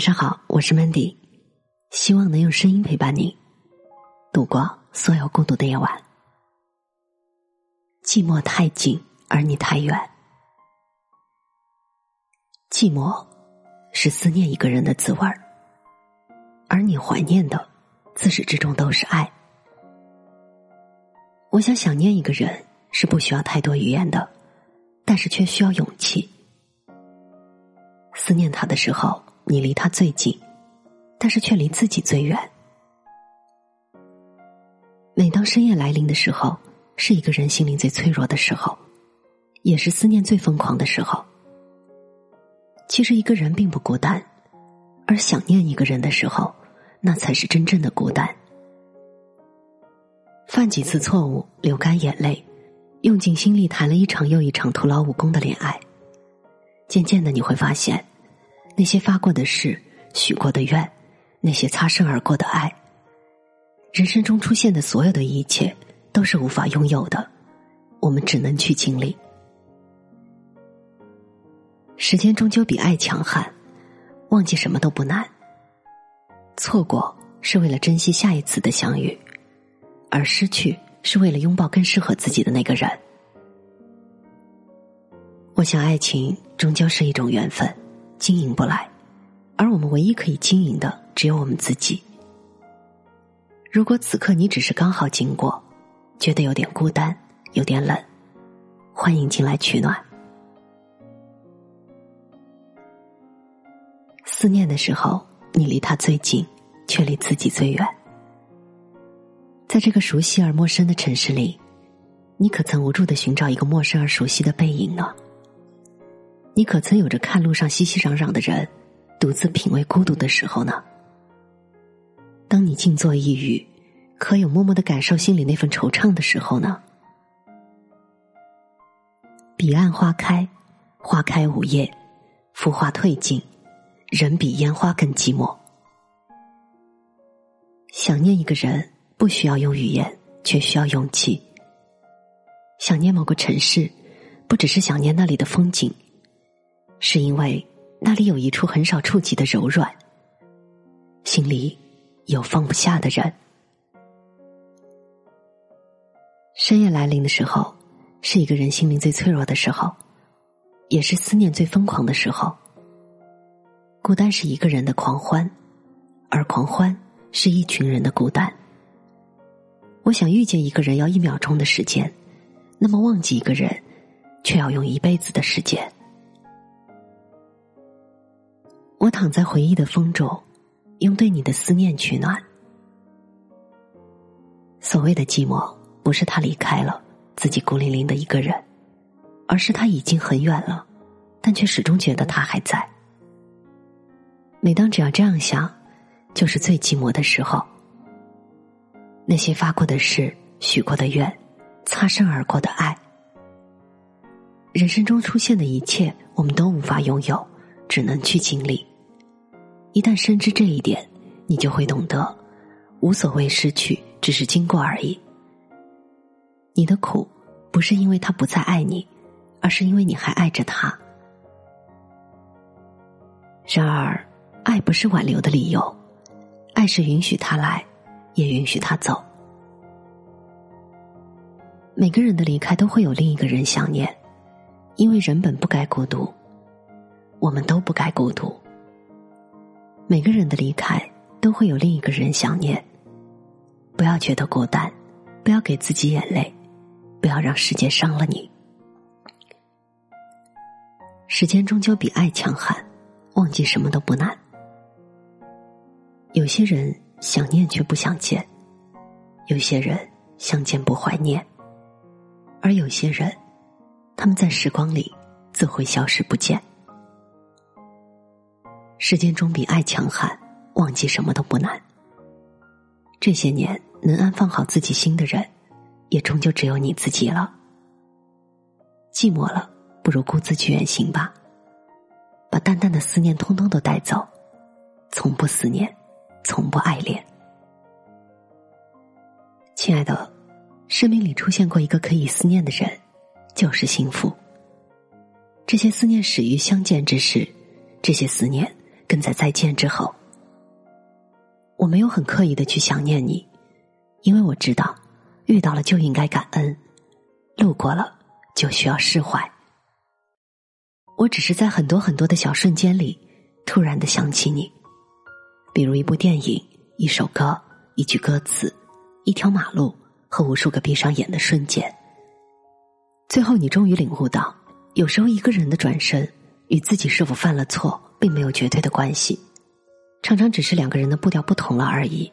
晚上好，我是 Mandy，希望能用声音陪伴你度过所有孤独的夜晚。寂寞太近，而你太远。寂寞是思念一个人的滋味儿，而你怀念的自始至终都是爱。我想想念一个人是不需要太多语言的，但是却需要勇气。思念他的时候。你离他最近，但是却离自己最远。每当深夜来临的时候，是一个人心灵最脆弱的时候，也是思念最疯狂的时候。其实一个人并不孤单，而想念一个人的时候，那才是真正的孤单。犯几次错误，流干眼泪，用尽心力谈了一场又一场徒劳无功的恋爱，渐渐的你会发现。那些发过的誓、许过的愿，那些擦身而过的爱，人生中出现的所有的一切，都是无法拥有的，我们只能去经历。时间终究比爱强悍，忘记什么都不难。错过是为了珍惜下一次的相遇，而失去是为了拥抱更适合自己的那个人。我想，爱情终究是一种缘分。经营不来，而我们唯一可以经营的只有我们自己。如果此刻你只是刚好经过，觉得有点孤单，有点冷，欢迎进来取暖。思念的时候，你离他最近，却离自己最远。在这个熟悉而陌生的城市里，你可曾无助的寻找一个陌生而熟悉的背影呢？你可曾有着看路上熙熙攘攘的人，独自品味孤独的时候呢？当你静坐一隅，可有默默的感受心里那份惆怅的时候呢？彼岸花开，花开午夜，浮华褪尽，人比烟花更寂寞。想念一个人，不需要用语言，却需要勇气。想念某个城市，不只是想念那里的风景。是因为那里有一处很少触及的柔软，心里有放不下的人。深夜来临的时候，是一个人心灵最脆弱的时候，也是思念最疯狂的时候。孤单是一个人的狂欢，而狂欢是一群人的孤单。我想遇见一个人要一秒钟的时间，那么忘记一个人，却要用一辈子的时间。我躺在回忆的风中，用对你的思念取暖。所谓的寂寞，不是他离开了，自己孤零零的一个人，而是他已经很远了，但却始终觉得他还在。每当只要这样想，就是最寂寞的时候。那些发过的誓、许过的愿、擦身而过的爱，人生中出现的一切，我们都无法拥有，只能去经历。一旦深知这一点，你就会懂得，无所谓失去，只是经过而已。你的苦，不是因为他不再爱你，而是因为你还爱着他。然而，爱不是挽留的理由，爱是允许他来，也允许他走。每个人的离开都会有另一个人想念，因为人本不该孤独，我们都不该孤独。每个人的离开都会有另一个人想念，不要觉得孤单，不要给自己眼泪，不要让世界伤了你。时间终究比爱强悍，忘记什么都不难。有些人想念却不想见，有些人相见不怀念，而有些人，他们在时光里自会消失不见。时间总比爱强悍，忘记什么都不难。这些年能安放好自己心的人，也终究只有你自己了。寂寞了，不如孤自去远行吧，把淡淡的思念通通都带走，从不思念，从不爱恋。亲爱的，生命里出现过一个可以思念的人，就是幸福。这些思念始于相见之时，这些思念。跟在再见之后。我没有很刻意的去想念你，因为我知道，遇到了就应该感恩，路过了就需要释怀。我只是在很多很多的小瞬间里，突然的想起你，比如一部电影、一首歌、一句歌词、一条马路和无数个闭上眼的瞬间。最后，你终于领悟到，有时候一个人的转身与自己是否犯了错，并没有绝对的关系。常常只是两个人的步调不同了而已。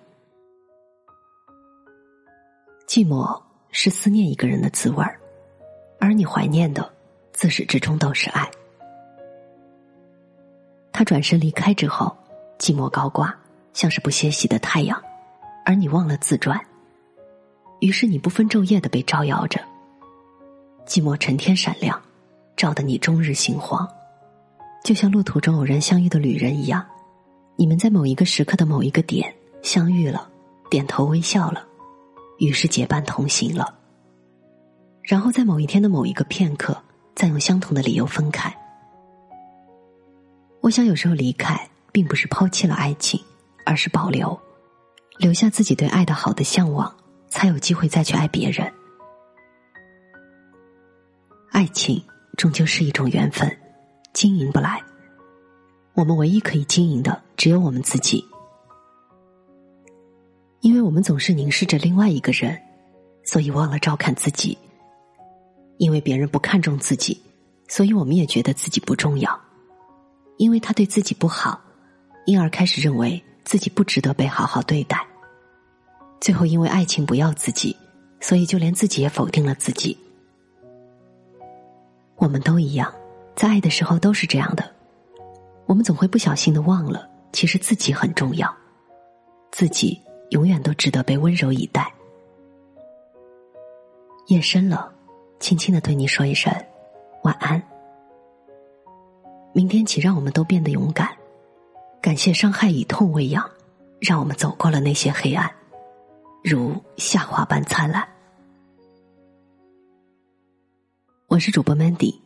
寂寞是思念一个人的滋味儿，而你怀念的，自始至终都是爱。他转身离开之后，寂寞高挂，像是不歇息的太阳，而你忘了自转。于是你不分昼夜的被照耀着，寂寞成天闪亮，照得你终日心慌，就像路途中偶然相遇的旅人一样。你们在某一个时刻的某一个点相遇了，点头微笑了，于是结伴同行了。然后在某一天的某一个片刻，再用相同的理由分开。我想有时候离开，并不是抛弃了爱情，而是保留，留下自己对爱的好的向往，才有机会再去爱别人。爱情终究是一种缘分，经营不来。我们唯一可以经营的，只有我们自己，因为我们总是凝视着另外一个人，所以忘了照看自己；因为别人不看重自己，所以我们也觉得自己不重要；因为他对自己不好，因而开始认为自己不值得被好好对待。最后，因为爱情不要自己，所以就连自己也否定了自己。我们都一样，在爱的时候都是这样的。我们总会不小心的忘了，其实自己很重要，自己永远都值得被温柔以待。夜深了，轻轻的对你说一声晚安。明天起，让我们都变得勇敢，感谢伤害以痛喂养，让我们走过了那些黑暗，如夏花般灿烂。我是主播 Mandy，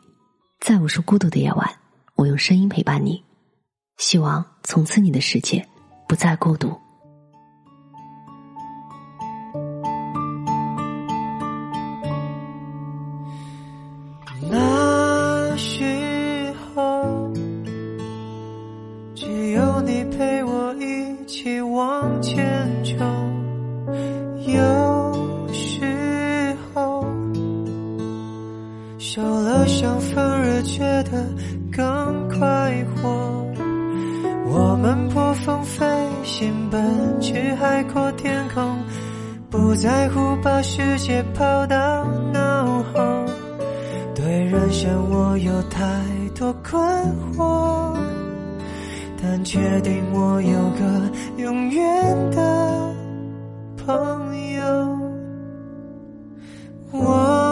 在无数孤独的夜晚，我用声音陪伴你。希望从此你的世界不再孤独。受了伤反而觉得更快活。我们破风飞行，奔去海阔天空，不在乎把世界抛到脑后。对人生我有太多困惑，但确定我有个永远的朋友。我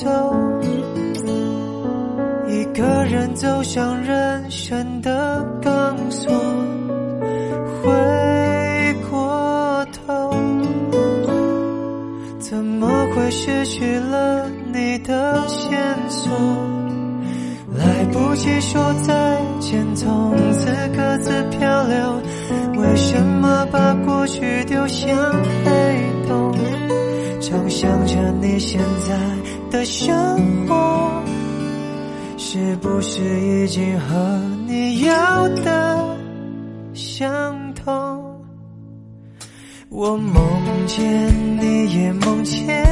走，一个人走向人生的钢索，回过头，怎么会。失去了你的线索，来不及说再见，从此各自漂流。为什么把过去丢向黑洞？常想着你现在的生活，是不是已经和你要的相同？我梦见你，也梦见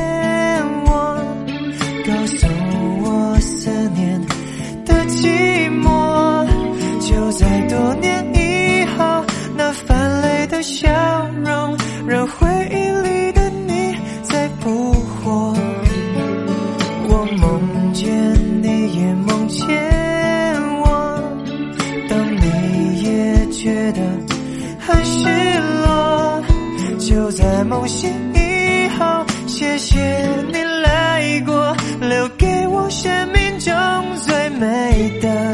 我，告诉我思念的。梦醒以后，谢谢你来过，留给我生命中最美的